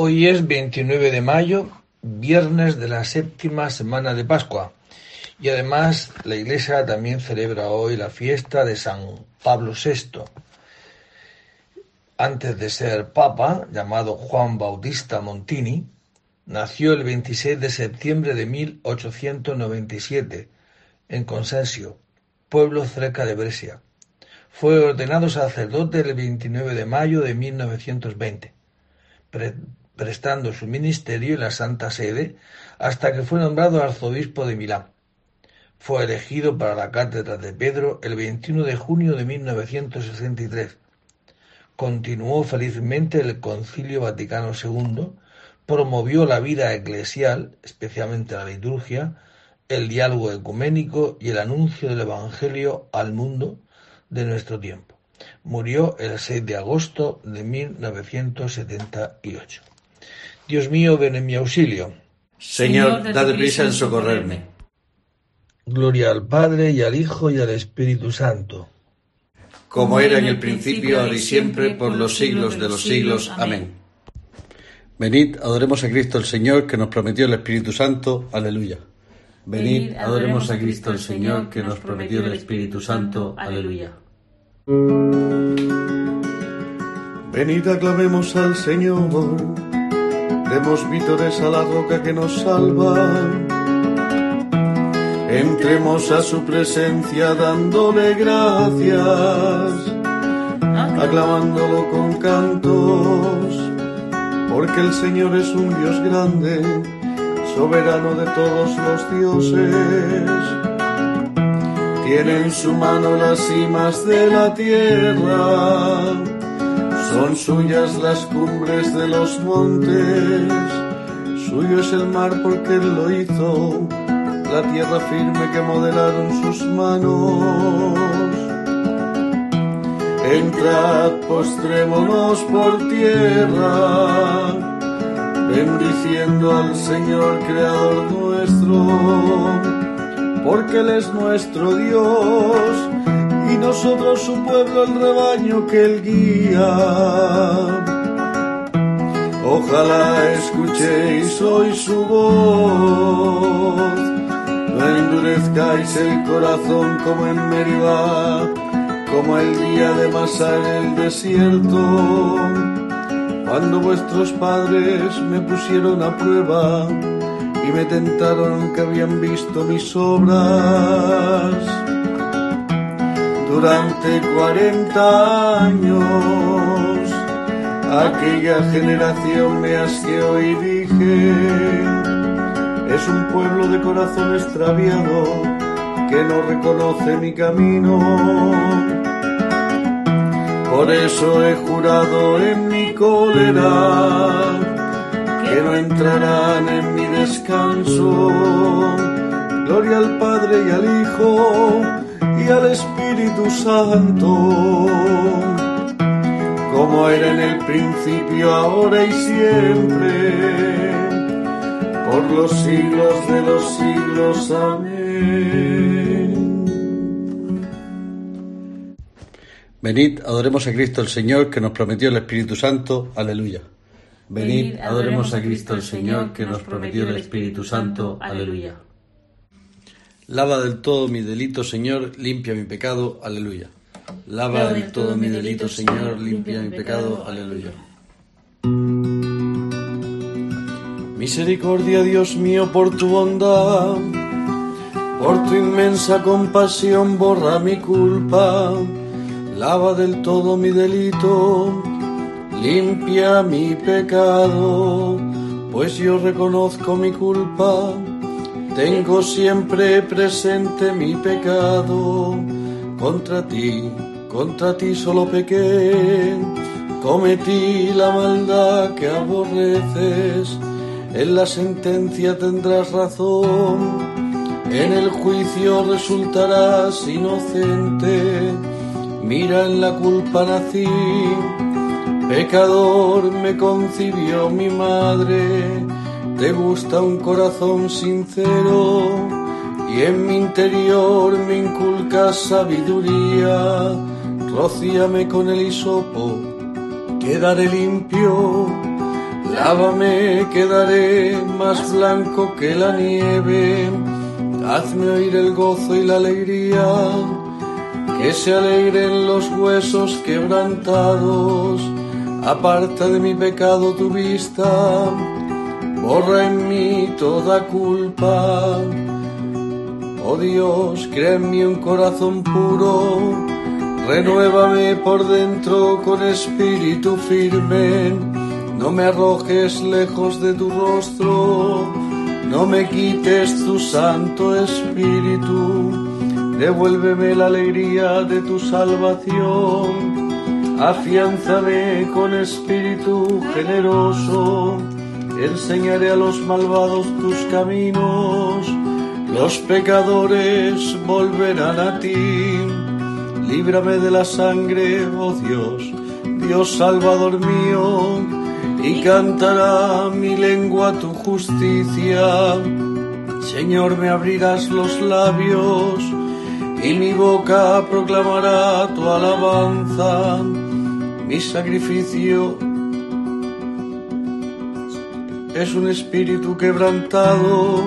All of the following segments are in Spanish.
Hoy es 29 de mayo, viernes de la séptima semana de Pascua. Y además la Iglesia también celebra hoy la fiesta de San Pablo VI. Antes de ser papa, llamado Juan Bautista Montini, nació el 26 de septiembre de 1897 en Consensio, pueblo cerca de Brescia. Fue ordenado sacerdote el 29 de mayo de 1920 prestando su ministerio en la Santa Sede hasta que fue nombrado arzobispo de Milán. Fue elegido para la cátedra de Pedro el 21 de junio de 1963. Continuó felizmente el Concilio Vaticano II, promovió la vida eclesial, especialmente la liturgia, el diálogo ecuménico y el anuncio del Evangelio al mundo de nuestro tiempo. Murió el 6 de agosto de 1978. Dios mío, ven en mi auxilio. Señor, dad prisa en socorrerme. Gloria al Padre y al Hijo y al Espíritu Santo. Como era en el principio, ahora y siempre, por los siglos de los siglos. Amén. Venid, adoremos a Cristo el Señor, que nos prometió el Espíritu Santo. Aleluya. Venid, adoremos a Cristo el Señor, que nos prometió el Espíritu Santo. Aleluya. Venid, aclamemos al Señor demos vítores a la roca que nos salva. Entremos a su presencia dándole gracias, aclamándolo con cantos, porque el Señor es un Dios grande, soberano de todos los dioses. Tiene en su mano las cimas de la tierra son suyas las cumbres de los montes, suyo es el mar porque él lo hizo, la tierra firme que modelaron sus manos. Entrad, postrémonos por tierra, bendiciendo al Señor Creador nuestro, porque Él es nuestro Dios nosotros su pueblo el rebaño que él guía. Ojalá escuchéis hoy su voz, no endurezcáis el corazón como en Meribá, como el día de Masá en el desierto, cuando vuestros padres me pusieron a prueba y me tentaron que habían visto mis obras durante cuarenta años. Aquella generación me asqueó y dije, es un pueblo de corazón extraviado que no reconoce mi camino. Por eso he jurado en mi cólera que no entrarán en mi descanso. Gloria al Padre y al Hijo y al Espíritu Santo, como era en el principio, ahora y siempre, por los siglos de los siglos. Amén. Venid, adoremos a Cristo el Señor, que nos prometió el Espíritu Santo. Aleluya. Venid, adoremos a Cristo el Señor, que nos prometió el Espíritu Santo. Aleluya. Lava del todo mi delito, Señor, limpia mi pecado. Aleluya. Lava del todo mi delito, Señor, limpia mi pecado. Aleluya. Misericordia, Dios mío, por tu bondad, por tu inmensa compasión, borra mi culpa. Lava del todo mi delito, limpia mi pecado, pues yo reconozco mi culpa tengo siempre presente mi pecado, contra ti, contra ti solo pequé, cometí la maldad que aborreces, en la sentencia tendrás razón, en el juicio resultarás inocente, mira en la culpa nací, pecador me concibió mi madre, te gusta un corazón sincero y en mi interior me inculcas sabiduría. Rocíame con el hisopo, quedaré limpio. Lávame, quedaré más blanco que la nieve. Hazme oír el gozo y la alegría, que se alegren los huesos quebrantados. Aparta de mi pecado tu vista, borra en mí toda culpa. Oh Dios, crea en mí un corazón puro, renuévame por dentro con espíritu firme. No me arrojes lejos de tu rostro, no me quites tu Santo Espíritu, devuélveme la alegría de tu salvación, afianzame con espíritu generoso, enseñaré a los malvados tus caminos, los pecadores volverán a ti, líbrame de la sangre, oh Dios, Dios Salvador mío, y cantará mi lengua tu justicia. Señor, me abrirás los labios y mi boca proclamará tu alabanza. Mi sacrificio es un espíritu quebrantado,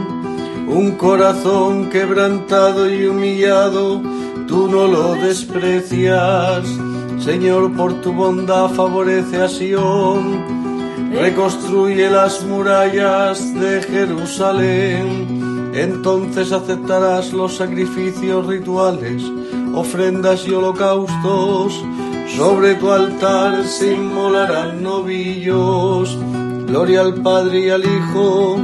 un corazón quebrantado y humillado, tú no lo desprecias. Señor, por tu bondad favorece a Sion reconstruye las murallas de Jerusalén. Entonces aceptarás los sacrificios rituales, ofrendas y holocaustos. Sobre tu altar se inmolarán novillos. Gloria al Padre y al Hijo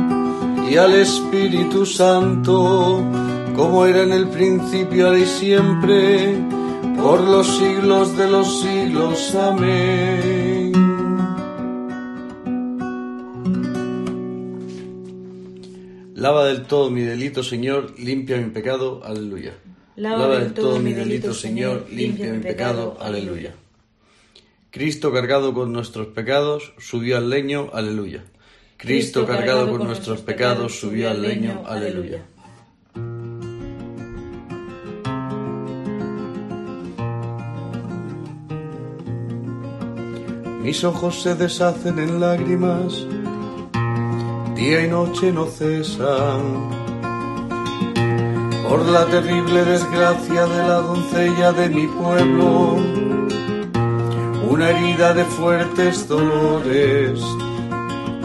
y al Espíritu Santo, como era en el principio, ahora y siempre, por los siglos de los siglos. Amén. Lava del todo mi delito, Señor, limpia mi pecado, aleluya. Lava, del todo mi delito, Señor, limpia mi pecado, aleluya. Cristo cargado con nuestros pecados, subió al leño, aleluya. Cristo cargado con nuestros pecados, subió al leño, aleluya. Mis ojos se deshacen en lágrimas día y noche no cesan. Por la terrible desgracia de la doncella de mi pueblo, una herida de fuertes dolores,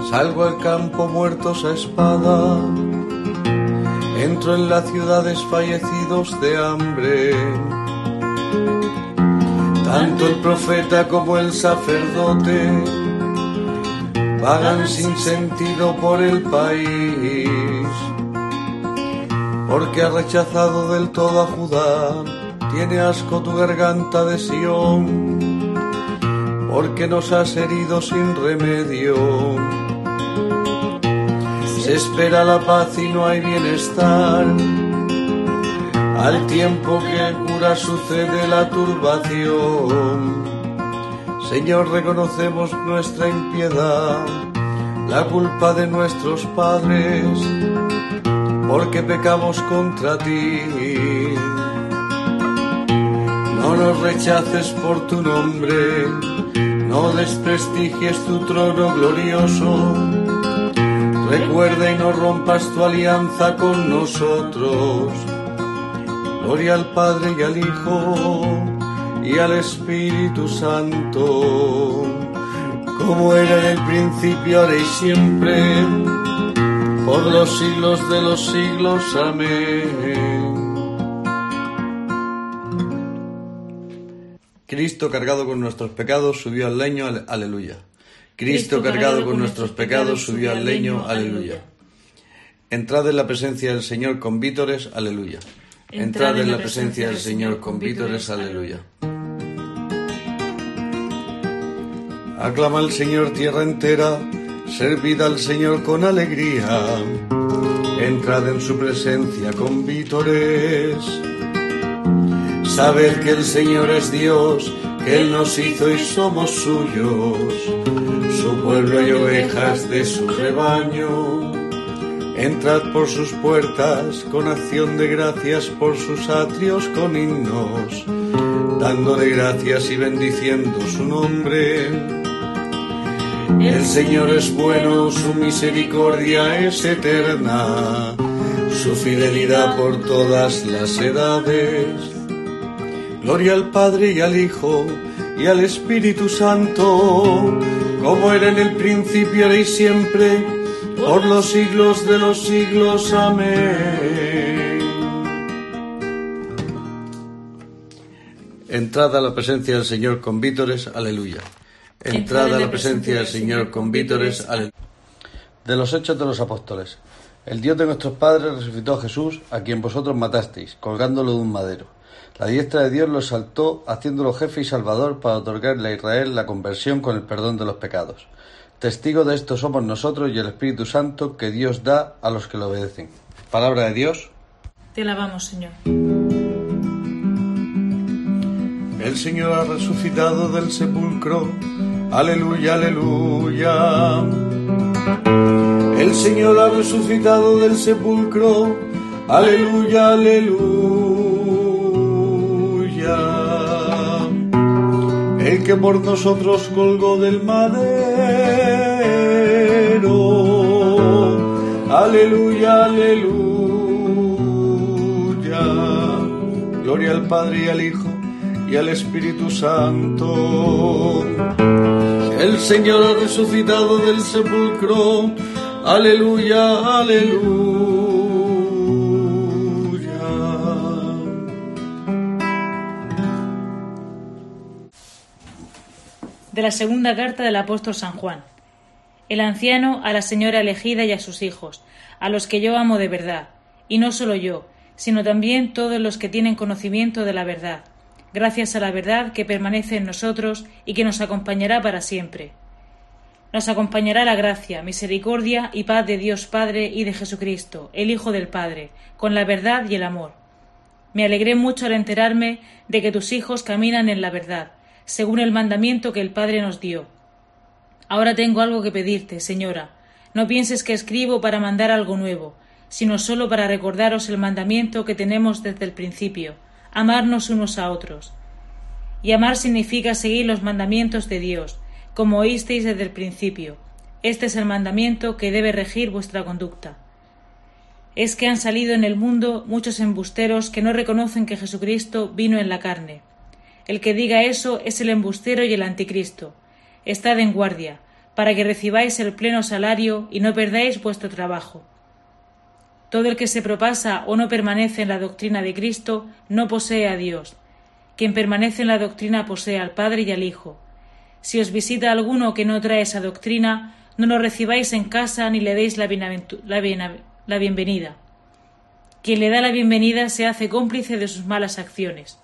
salgo al campo muertos a espada, entro en las ciudades fallecidos de hambre. Tanto el profeta como el sacerdote vagan sin sentido por el país, porque ha rechazado del todo a Judá, tiene asco tu garganta de Sión, porque nos has herido sin remedio. Se espera la paz y no hay bienestar, al tiempo que cura sucede la turbación Señor, reconocemos nuestra impiedad, la culpa de nuestros padres, porque pecamos contra ti. No nos rechaces por tu nombre, no desprestigies tu trono glorioso. Recuerda y no rompas tu alianza con nosotros. Gloria al Padre y al Hijo y al Espíritu Santo, como era en el principio, ahora y siempre, por los siglos de los siglos. Amén. Cristo cargado con nuestros pecados subió al leño, aleluya. Cristo cargado con nuestros pecados subió al leño, aleluya. Entrad en la presencia del Señor con vítores, aleluya. Entrad en la presencia del Señor con vítores, aleluya. Aclama al Señor tierra entera, servid al Señor con alegría, entrad en su presencia con vítores. Sabed que el Señor es Dios, que Él nos hizo y somos suyos, su pueblo y ovejas de su rebaño. Entrad por sus puertas con acción de gracias, por sus atrios con himnos, dándole gracias y bendiciendo su nombre El Señor es bueno, su misericordia es eterna, su fidelidad por todas las edades. Gloria al Padre y al Hijo y al Espíritu Santo, como era en el principio, ahora y siempre, por los siglos de los siglos. Amén. Entrada a la presencia del Señor con vítores, aleluya. Entrada a la presencia del Señor con vítores, aleluya. De los Hechos de los Apóstoles. El Dios de nuestros padres resucitó a Jesús, a quien vosotros matasteis, colgándolo de un madero. La diestra de Dios lo exaltó, haciéndolo jefe y salvador para otorgarle a Israel la conversión con el perdón de los pecados. Testigo de esto somos nosotros y el Espíritu Santo que Dios da a los que lo obedecen. Palabra de Dios. Te alabamos, Señor. El Señor ha resucitado del sepulcro. Aleluya, aleluya. El Señor ha resucitado del sepulcro. Aleluya, aleluya. El que por nosotros colgó del madero. Aleluya, aleluya. Gloria al Padre y al Hijo y al Espíritu Santo. El Señor ha resucitado del sepulcro. Aleluya, aleluya. De la segunda carta del apóstol San Juan. El anciano a la señora elegida y a sus hijos, a los que yo amo de verdad, y no solo yo, sino también todos los que tienen conocimiento de la verdad gracias a la verdad que permanece en nosotros y que nos acompañará para siempre. Nos acompañará la gracia, misericordia y paz de Dios Padre y de Jesucristo, el Hijo del Padre, con la verdad y el amor. Me alegré mucho al enterarme de que tus hijos caminan en la verdad, según el mandamiento que el Padre nos dio. Ahora tengo algo que pedirte, señora. No pienses que escribo para mandar algo nuevo, sino solo para recordaros el mandamiento que tenemos desde el principio, amarnos unos a otros. Y amar significa seguir los mandamientos de Dios, como oísteis desde el principio. Este es el mandamiento que debe regir vuestra conducta. Es que han salido en el mundo muchos embusteros que no reconocen que Jesucristo vino en la carne. El que diga eso es el embustero y el anticristo. Estad en guardia, para que recibáis el pleno salario y no perdáis vuestro trabajo. Todo el que se propasa o no permanece en la doctrina de Cristo no posee a Dios. Quien permanece en la doctrina posee al Padre y al Hijo. Si os visita alguno que no trae esa doctrina, no lo recibáis en casa ni le deis la, la bienvenida. Quien le da la bienvenida se hace cómplice de sus malas acciones.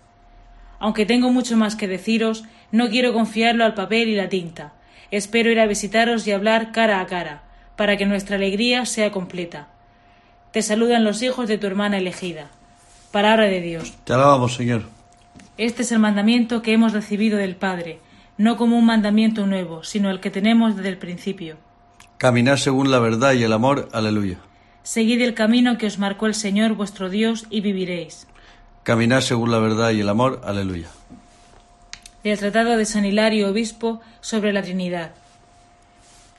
Aunque tengo mucho más que deciros, no quiero confiarlo al papel y la tinta. Espero ir a visitaros y hablar cara a cara, para que nuestra alegría sea completa. Te saludan los hijos de tu hermana elegida. Palabra de Dios. Te alabamos, Señor. Este es el mandamiento que hemos recibido del Padre, no como un mandamiento nuevo, sino el que tenemos desde el principio. Caminad según la verdad y el amor. Aleluya. Seguid el camino que os marcó el Señor vuestro Dios y viviréis. Caminad según la verdad y el amor. Aleluya. Del Tratado de San Hilario, Obispo, sobre la Trinidad.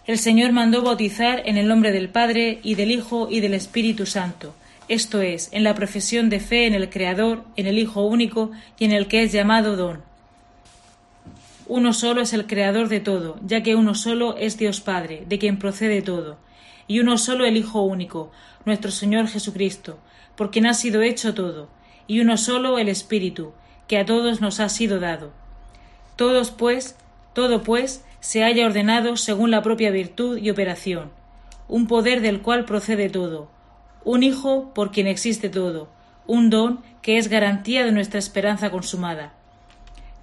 El Señor mandó bautizar en el nombre del Padre y del Hijo y del Espíritu Santo, esto es, en la profesión de fe en el Creador, en el Hijo único y en el que es llamado don. Uno solo es el Creador de todo, ya que uno solo es Dios Padre, de quien procede todo, y uno solo el Hijo único, nuestro Señor Jesucristo, por quien ha sido hecho todo, y uno solo el Espíritu, que a todos nos ha sido dado. Todos, pues, todo, pues, se haya ordenado según la propia virtud y operación, un poder del cual procede todo, un Hijo por quien existe todo, un don que es garantía de nuestra esperanza consumada.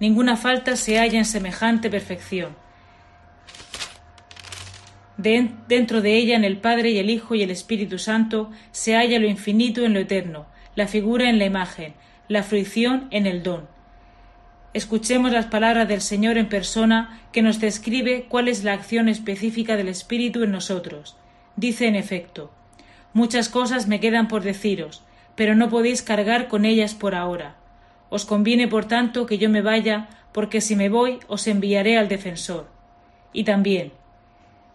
Ninguna falta se halla en semejante perfección. dentro de ella, en el Padre y el Hijo y el Espíritu Santo, se halla lo infinito en lo eterno, la figura en la imagen, la fruición en el don Escuchemos las palabras del Señor en persona que nos describe cuál es la acción específica del Espíritu en nosotros. Dice en efecto Muchas cosas me quedan por deciros, pero no podéis cargar con ellas por ahora. Os conviene, por tanto, que yo me vaya, porque si me voy os enviaré al defensor. Y también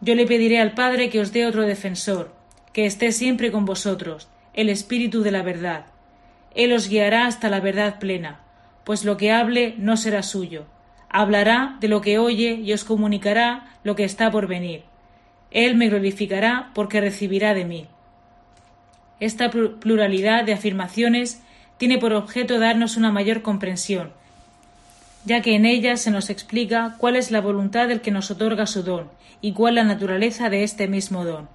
Yo le pediré al Padre que os dé otro defensor, que esté siempre con vosotros, el Espíritu de la verdad. Él os guiará hasta la verdad plena, pues lo que hable no será suyo. Hablará de lo que oye y os comunicará lo que está por venir. Él me glorificará porque recibirá de mí. Esta pluralidad de afirmaciones tiene por objeto darnos una mayor comprensión, ya que en ella se nos explica cuál es la voluntad del que nos otorga su don y cuál la naturaleza de este mismo don.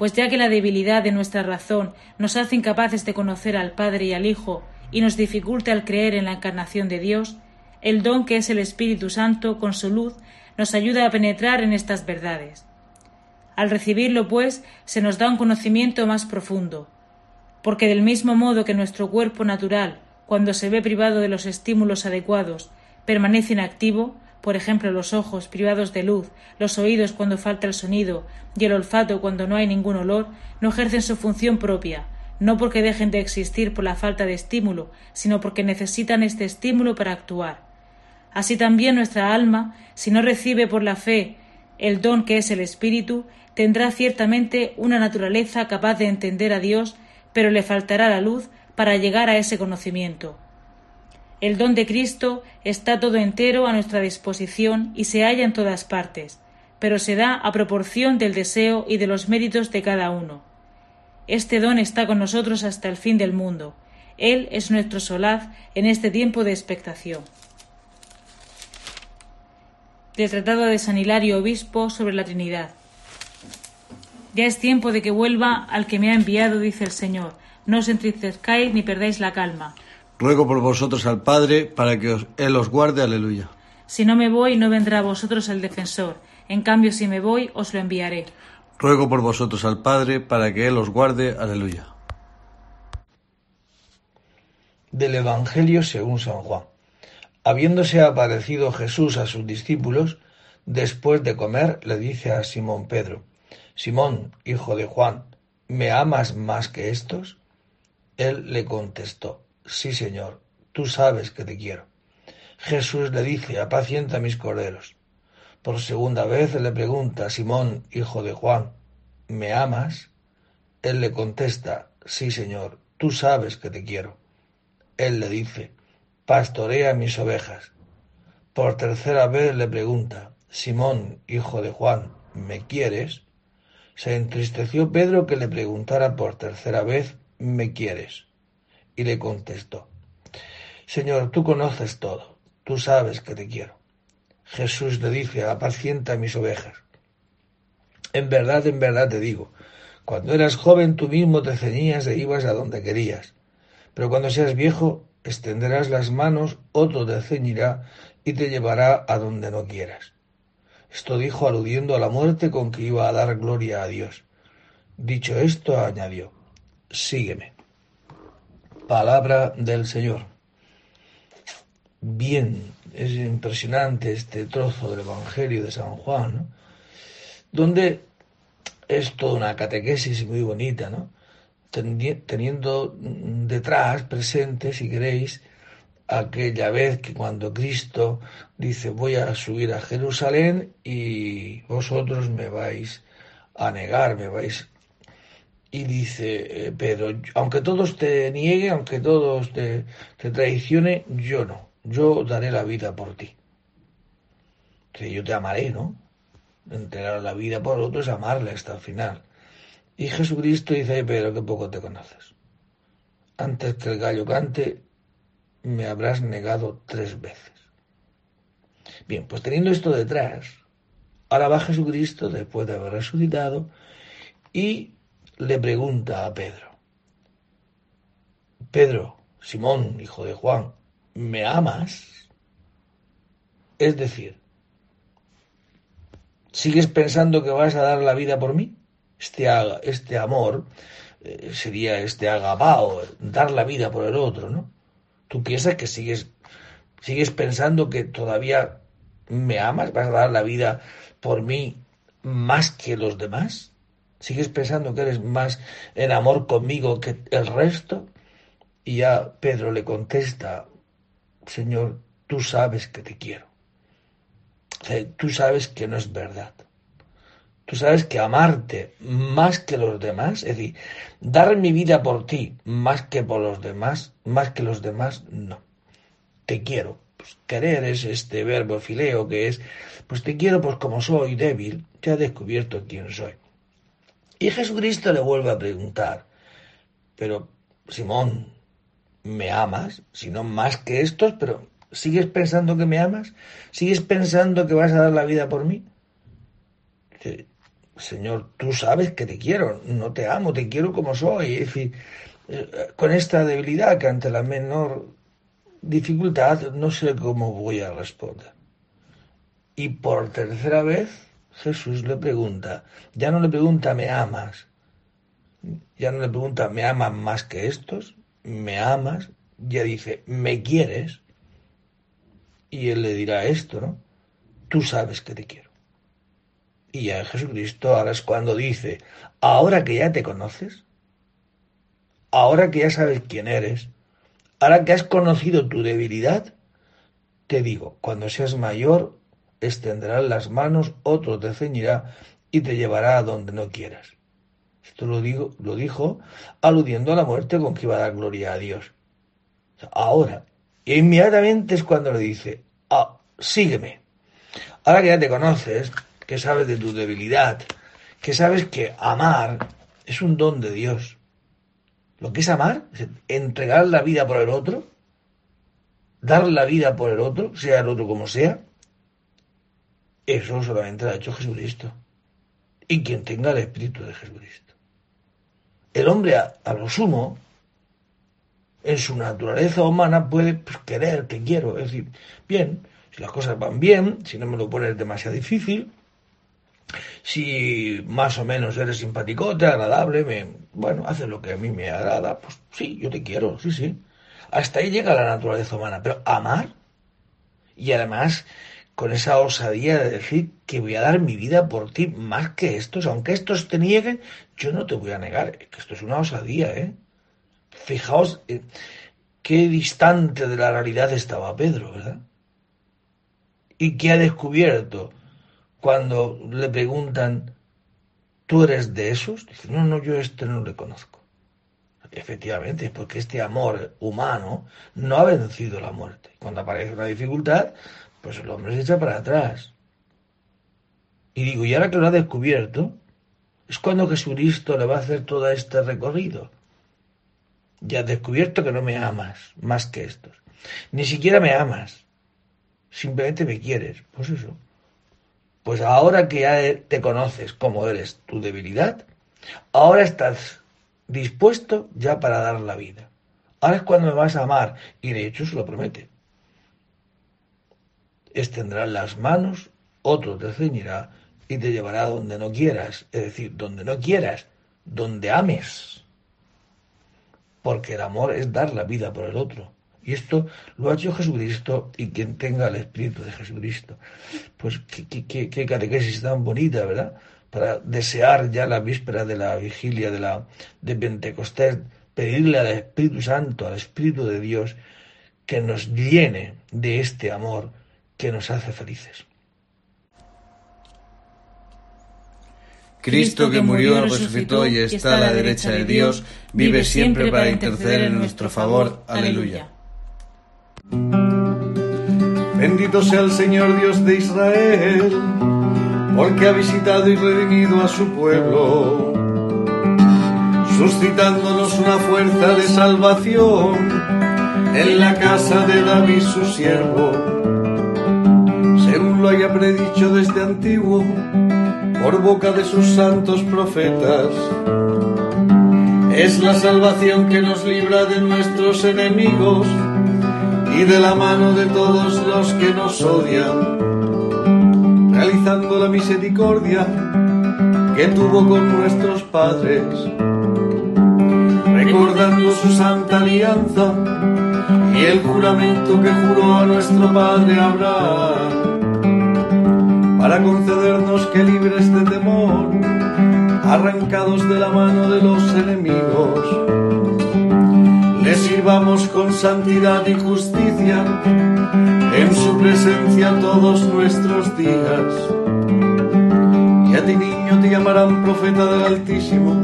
Pues ya que la debilidad de nuestra razón nos hace incapaces de conocer al Padre y al Hijo y nos dificulta el creer en la encarnación de Dios, el don que es el Espíritu Santo, con su luz, nos ayuda a penetrar en estas verdades. Al recibirlo, pues, se nos da un conocimiento más profundo, porque del mismo modo que nuestro cuerpo natural, cuando se ve privado de los estímulos adecuados, permanece inactivo, por ejemplo los ojos privados de luz, los oídos cuando falta el sonido y el olfato cuando no hay ningún olor, no ejercen su función propia, no porque dejen de existir por la falta de estímulo, sino porque necesitan este estímulo para actuar. Así también nuestra alma, si no recibe por la fe el don que es el Espíritu, tendrá ciertamente una naturaleza capaz de entender a Dios, pero le faltará la luz para llegar a ese conocimiento. El don de Cristo está todo entero a nuestra disposición y se halla en todas partes, pero se da a proporción del deseo y de los méritos de cada uno. Este don está con nosotros hasta el fin del mundo. Él es nuestro solaz en este tiempo de expectación. Del Tratado de San Hilario Obispo sobre la Trinidad. Ya es tiempo de que vuelva al que me ha enviado, dice el Señor. No os entristezcáis ni perdáis la calma. Ruego por vosotros al Padre para que Él os guarde. Aleluya. Si no me voy, no vendrá a vosotros el defensor. En cambio, si me voy, os lo enviaré. Ruego por vosotros al Padre para que Él os guarde. Aleluya. Del Evangelio según San Juan. Habiéndose aparecido Jesús a sus discípulos, después de comer, le dice a Simón Pedro, Simón, hijo de Juan, ¿me amas más que estos? Él le contestó, Sí, Señor, tú sabes que te quiero. Jesús le dice, apacienta mis corderos. Por segunda vez le pregunta, Simón, hijo de Juan, ¿me amas? Él le contesta, sí, Señor, tú sabes que te quiero. Él le dice, pastorea mis ovejas. Por tercera vez le pregunta, Simón, hijo de Juan, ¿me quieres? Se entristeció Pedro que le preguntara por tercera vez, ¿me quieres? Y le contestó, Señor, tú conoces todo, tú sabes que te quiero. Jesús le dice, apacienta mis ovejas. En verdad, en verdad te digo, cuando eras joven tú mismo te ceñías e ibas a donde querías, pero cuando seas viejo extenderás las manos, otro te ceñirá y te llevará a donde no quieras. Esto dijo aludiendo a la muerte con que iba a dar gloria a Dios. Dicho esto, añadió, sígueme. Palabra del Señor. Bien, es impresionante este trozo del Evangelio de San Juan, donde es toda una catequesis muy bonita, ¿no? teniendo detrás, presente, si queréis, aquella vez que cuando Cristo dice voy a subir a Jerusalén y vosotros me vais a negar, me vais y dice eh, Pedro, aunque todos te nieguen, aunque todos te, te traicionen, yo no, yo daré la vida por ti. Que yo te amaré, ¿no? Entregar la vida por otro es amarle hasta el final. Y Jesucristo dice, Pedro, que poco te conoces. Antes que el gallo cante, me habrás negado tres veces. Bien, pues teniendo esto detrás, ahora va Jesucristo, después de haber resucitado, y le pregunta a Pedro, Pedro, Simón, hijo de Juan, ¿me amas? Es decir, ¿sigues pensando que vas a dar la vida por mí? Este, este amor eh, sería este agabao, dar la vida por el otro, ¿no? Tú piensas que sigues, sigues pensando que todavía me amas, vas a dar la vida por mí más que los demás? ¿Sigues pensando que eres más en amor conmigo que el resto? Y ya Pedro le contesta, Señor, tú sabes que te quiero. tú sabes que no es verdad. Tú sabes que amarte más que los demás, es decir, dar mi vida por ti más que por los demás, más que los demás, no. Te quiero. Pues querer es este verbo fileo que es, pues te quiero pues como soy débil, te ha descubierto quién soy. Y Jesucristo le vuelve a preguntar, pero Simón, ¿me amas? Si no más que estos, pero ¿sigues pensando que me amas? ¿Sigues pensando que vas a dar la vida por mí? Señor, tú sabes que te quiero, no te amo, te quiero como soy. Es decir, eh, con esta debilidad que ante la menor dificultad no sé cómo voy a responder. Y por tercera vez Jesús le pregunta, ya no le pregunta, ¿me amas? Ya no le pregunta, ¿me amas más que estos? ¿Me amas? Ya dice, ¿me quieres? Y él le dirá esto, ¿no? Tú sabes que te quiero. Y ya Jesucristo ahora es cuando dice, ahora que ya te conoces, ahora que ya sabes quién eres, ahora que has conocido tu debilidad, te digo, cuando seas mayor, extenderás las manos, otro te ceñirá y te llevará a donde no quieras. Esto lo, digo, lo dijo aludiendo a la muerte con que iba a dar gloria a Dios. Ahora, inmediatamente es cuando le dice, ah, sígueme. Ahora que ya te conoces, que sabes de tu debilidad, que sabes que amar es un don de Dios. Lo que es amar, es entregar la vida por el otro, dar la vida por el otro, sea el otro como sea, eso solamente lo ha hecho Jesucristo. Y quien tenga el Espíritu de Jesucristo. El hombre, a, lo sumo, en su naturaleza humana puede pues, querer, que quiero. Es decir, bien, si las cosas van bien, si no me lo pones demasiado difícil, si más o menos eres simpaticote, agradable, me, bueno, haces lo que a mí me agrada, pues sí, yo te quiero, sí, sí. Hasta ahí llega la naturaleza humana, pero amar y además con esa osadía de decir que voy a dar mi vida por ti más que estos, aunque estos te nieguen, yo no te voy a negar, que esto es una osadía, ¿eh? Fijaos eh, qué distante de la realidad estaba Pedro, ¿verdad? Y que ha descubierto cuando le preguntan, ¿tú eres de esos? Dice, no, no, yo este no le conozco. Efectivamente, porque este amor humano no ha vencido la muerte. Cuando aparece una dificultad, pues el hombre se echa para atrás. Y digo, y ahora que lo ha descubierto, es cuando Jesucristo le va a hacer todo este recorrido. Ya has descubierto que no me amas más que estos. Ni siquiera me amas. Simplemente me quieres. Pues eso. Pues ahora que ya te conoces como eres tu debilidad, ahora estás dispuesto ya para dar la vida. Ahora es cuando me vas a amar. Y de hecho se lo promete. Extenderán las manos, otro te ceñirá y te llevará donde no quieras. Es decir, donde no quieras, donde ames. Porque el amor es dar la vida por el otro. Y esto lo ha hecho Jesucristo y quien tenga el Espíritu de Jesucristo. Pues qué, qué, catequesis tan bonita, ¿verdad? Para desear ya la víspera de la vigilia de, la, de Pentecostés, pedirle al Espíritu Santo, al Espíritu de Dios, que nos llene de este amor que nos hace felices. Cristo que murió, resucitó y está a la derecha de Dios, vive siempre para interceder en nuestro favor. Aleluya. Bendito sea el Señor Dios de Israel, porque ha visitado y redimido a su pueblo, suscitándonos una fuerza de salvación en la casa de David su siervo, según lo haya predicho desde antiguo por boca de sus santos profetas. Es la salvación que nos libra de nuestros enemigos y de la mano de todos los que nos odian, realizando la misericordia que tuvo con nuestros padres, recordando su santa alianza y el juramento que juró a nuestro padre Abraham, para concedernos que libres de temor, arrancados de la mano de los enemigos, le sirvamos con santidad y justicia en su presencia todos nuestros días. Y a ti niño te llamarán profeta del Altísimo,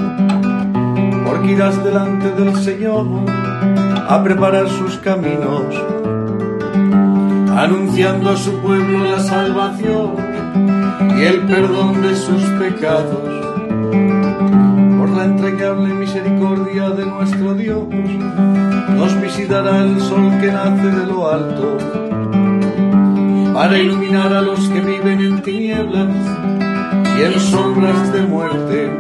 porque irás delante del Señor a preparar sus caminos, anunciando a su pueblo la salvación y el perdón de sus pecados. Por la entrañable misericordia de nuestro Dios, nos visitará el sol que nace de lo alto, para iluminar a los que viven en tinieblas y en sombras de muerte,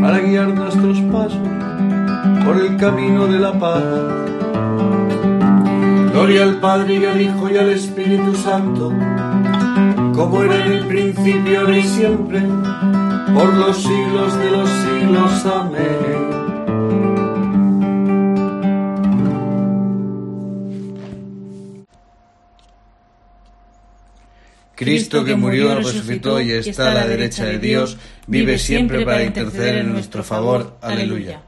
para guiar nuestros pasos por el camino de la paz. Gloria al Padre y al Hijo y al Espíritu Santo, como era en el principio, ahora y siempre, por los siglos de los siglos. Amén. Cristo que murió, resucitó y está a la derecha de Dios, vive siempre para interceder en nuestro favor. Aleluya.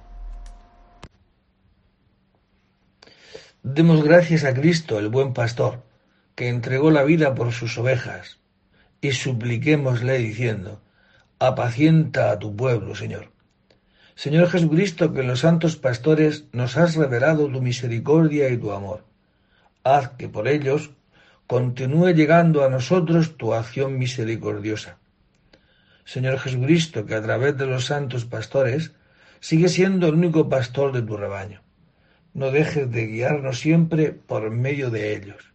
Demos gracias a Cristo, el buen pastor, que entregó la vida por sus ovejas, y supliquémosle diciendo, apacienta a tu pueblo, Señor. Señor Jesucristo, que en los santos pastores nos has revelado tu misericordia y tu amor. Haz que por ellos continúe llegando a nosotros tu acción misericordiosa. Señor Jesucristo, que a través de los santos pastores sigue siendo el único pastor de tu rebaño no dejes de guiarnos siempre por medio de ellos.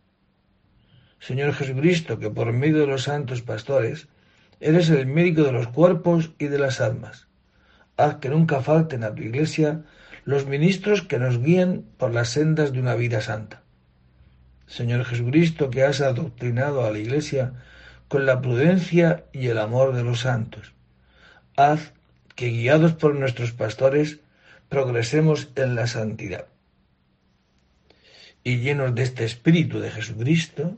Señor Jesucristo, que por medio de los santos pastores eres el médico de los cuerpos y de las almas. Haz que nunca falten a tu iglesia los ministros que nos guíen por las sendas de una vida santa. Señor Jesucristo, que has adoctrinado a la iglesia con la prudencia y el amor de los santos. Haz que, guiados por nuestros pastores, progresemos en la santidad y llenos de este Espíritu de Jesucristo,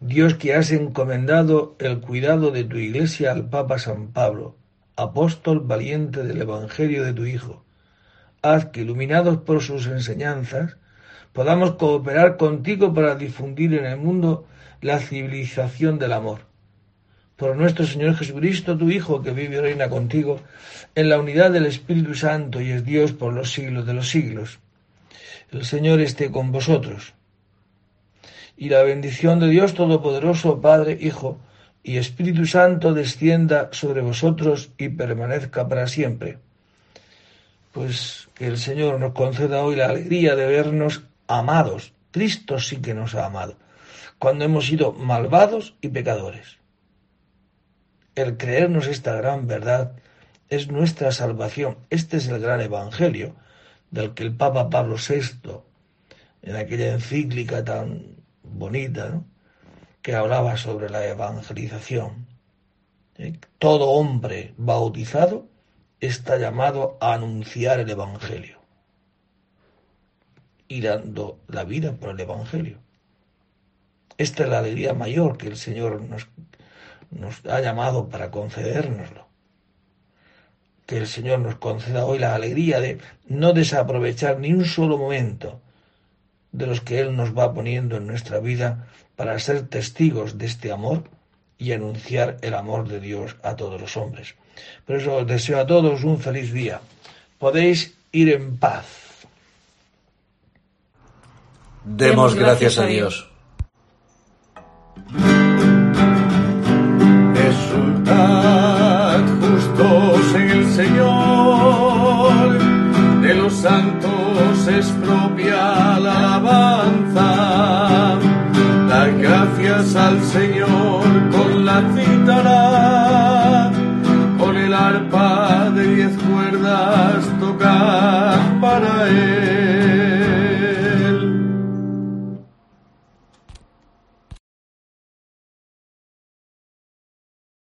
Dios que has encomendado el cuidado de tu iglesia al Papa San Pablo, apóstol valiente del Evangelio de tu Hijo, haz que, iluminados por sus enseñanzas, podamos cooperar contigo para difundir en el mundo la civilización del amor por nuestro Señor Jesucristo, tu Hijo, que vive y reina contigo, en la unidad del Espíritu Santo y es Dios por los siglos de los siglos. El Señor esté con vosotros. Y la bendición de Dios Todopoderoso, Padre, Hijo y Espíritu Santo descienda sobre vosotros y permanezca para siempre. Pues que el Señor nos conceda hoy la alegría de vernos amados. Cristo sí que nos ha amado, cuando hemos sido malvados y pecadores. El creernos esta gran verdad es nuestra salvación. Este es el gran evangelio del que el Papa Pablo VI, en aquella encíclica tan bonita, que hablaba sobre la evangelización. ¿eh? Todo hombre bautizado está llamado a anunciar el Evangelio y dando la vida por el Evangelio. Esta es la alegría mayor que el Señor nos nos ha llamado para concedérnoslo. Que el Señor nos conceda hoy la alegría de no desaprovechar ni un solo momento de los que Él nos va poniendo en nuestra vida para ser testigos de este amor y anunciar el amor de Dios a todos los hombres. Por eso os deseo a todos un feliz día. Podéis ir en paz. Demos gracias a Dios. Señor, de los santos es al Señor con la cítara, con el arpa de diez cuerdas tocar para él.